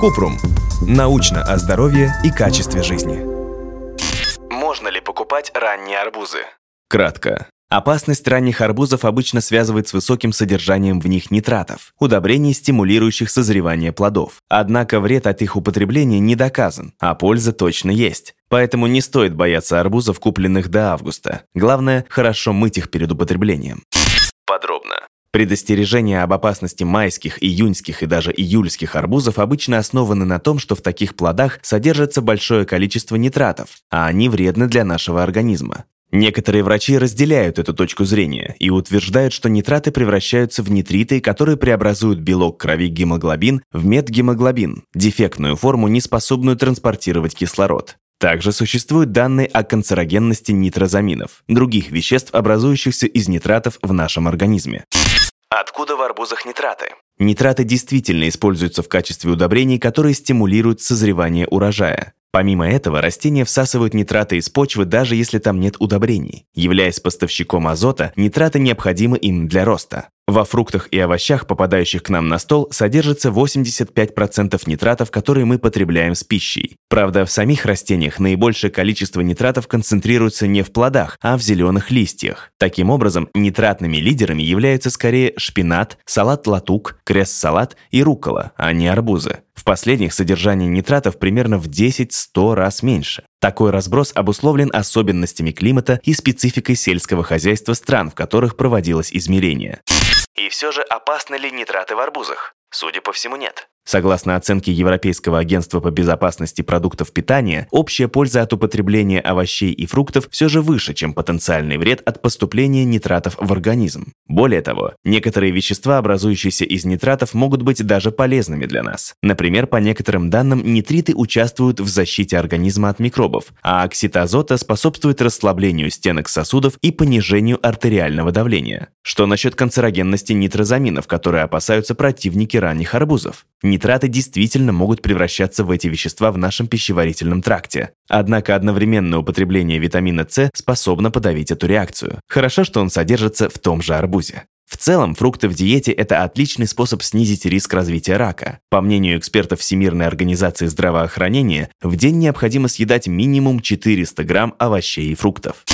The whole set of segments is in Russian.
Купрум. Научно о здоровье и качестве жизни. Можно ли покупать ранние арбузы? Кратко. Опасность ранних арбузов обычно связывает с высоким содержанием в них нитратов, удобрений, стимулирующих созревание плодов. Однако вред от их употребления не доказан, а польза точно есть. Поэтому не стоит бояться арбузов, купленных до августа. Главное, хорошо мыть их перед употреблением. Подробно. Предостережения об опасности майских, июньских и даже июльских арбузов обычно основаны на том, что в таких плодах содержится большое количество нитратов, а они вредны для нашего организма. Некоторые врачи разделяют эту точку зрения и утверждают, что нитраты превращаются в нитриты, которые преобразуют белок крови гемоглобин в медгемоглобин, дефектную форму, не способную транспортировать кислород. Также существуют данные о канцерогенности нитрозаминов, других веществ, образующихся из нитратов в нашем организме. Откуда в арбузах нитраты? Нитраты действительно используются в качестве удобрений, которые стимулируют созревание урожая. Помимо этого, растения всасывают нитраты из почвы, даже если там нет удобрений. Являясь поставщиком азота, нитраты необходимы им для роста. Во фруктах и овощах, попадающих к нам на стол, содержится 85% нитратов, которые мы потребляем с пищей. Правда, в самих растениях наибольшее количество нитратов концентрируется не в плодах, а в зеленых листьях. Таким образом, нитратными лидерами являются скорее шпинат, салат-латук, крест-салат и рукола, а не арбузы. В последних содержание нитратов примерно в 10-100 раз меньше. Такой разброс обусловлен особенностями климата и спецификой сельского хозяйства стран, в которых проводилось измерение. И все же опасны ли нитраты в арбузах? Судя по всему, нет. Согласно оценке Европейского агентства по безопасности продуктов питания, общая польза от употребления овощей и фруктов все же выше, чем потенциальный вред от поступления нитратов в организм. Более того, некоторые вещества, образующиеся из нитратов, могут быть даже полезными для нас. Например, по некоторым данным, нитриты участвуют в защите организма от микробов, а оксид азота способствует расслаблению стенок сосудов и понижению артериального давления. Что насчет канцерогенности нитрозаминов, которые опасаются противники ранних арбузов? Нитраты действительно могут превращаться в эти вещества в нашем пищеварительном тракте. Однако одновременное употребление витамина С способно подавить эту реакцию. Хорошо, что он содержится в том же арбузе. В целом, фрукты в диете – это отличный способ снизить риск развития рака. По мнению экспертов Всемирной организации здравоохранения, в день необходимо съедать минимум 400 грамм овощей и фруктов.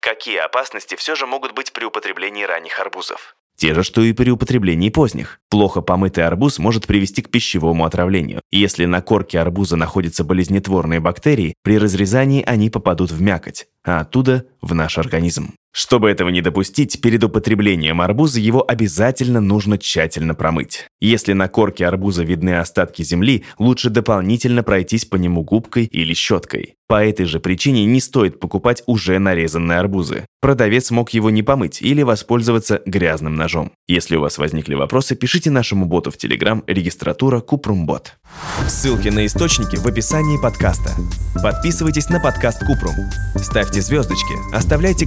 Какие опасности все же могут быть при употреблении ранних арбузов? Те же, что и при употреблении поздних. Плохо помытый арбуз может привести к пищевому отравлению. Если на корке арбуза находятся болезнетворные бактерии, при разрезании они попадут в мякоть, а оттуда в наш организм. Чтобы этого не допустить, перед употреблением арбуза его обязательно нужно тщательно промыть. Если на корке арбуза видны остатки земли, лучше дополнительно пройтись по нему губкой или щеткой. По этой же причине не стоит покупать уже нарезанные арбузы. Продавец мог его не помыть или воспользоваться грязным ножом. Если у вас возникли вопросы, пишите нашему боту в Telegram регистратура Купрумбот. Ссылки на источники в описании подкаста. Подписывайтесь на подкаст Купрум. Ставьте звездочки, оставляйте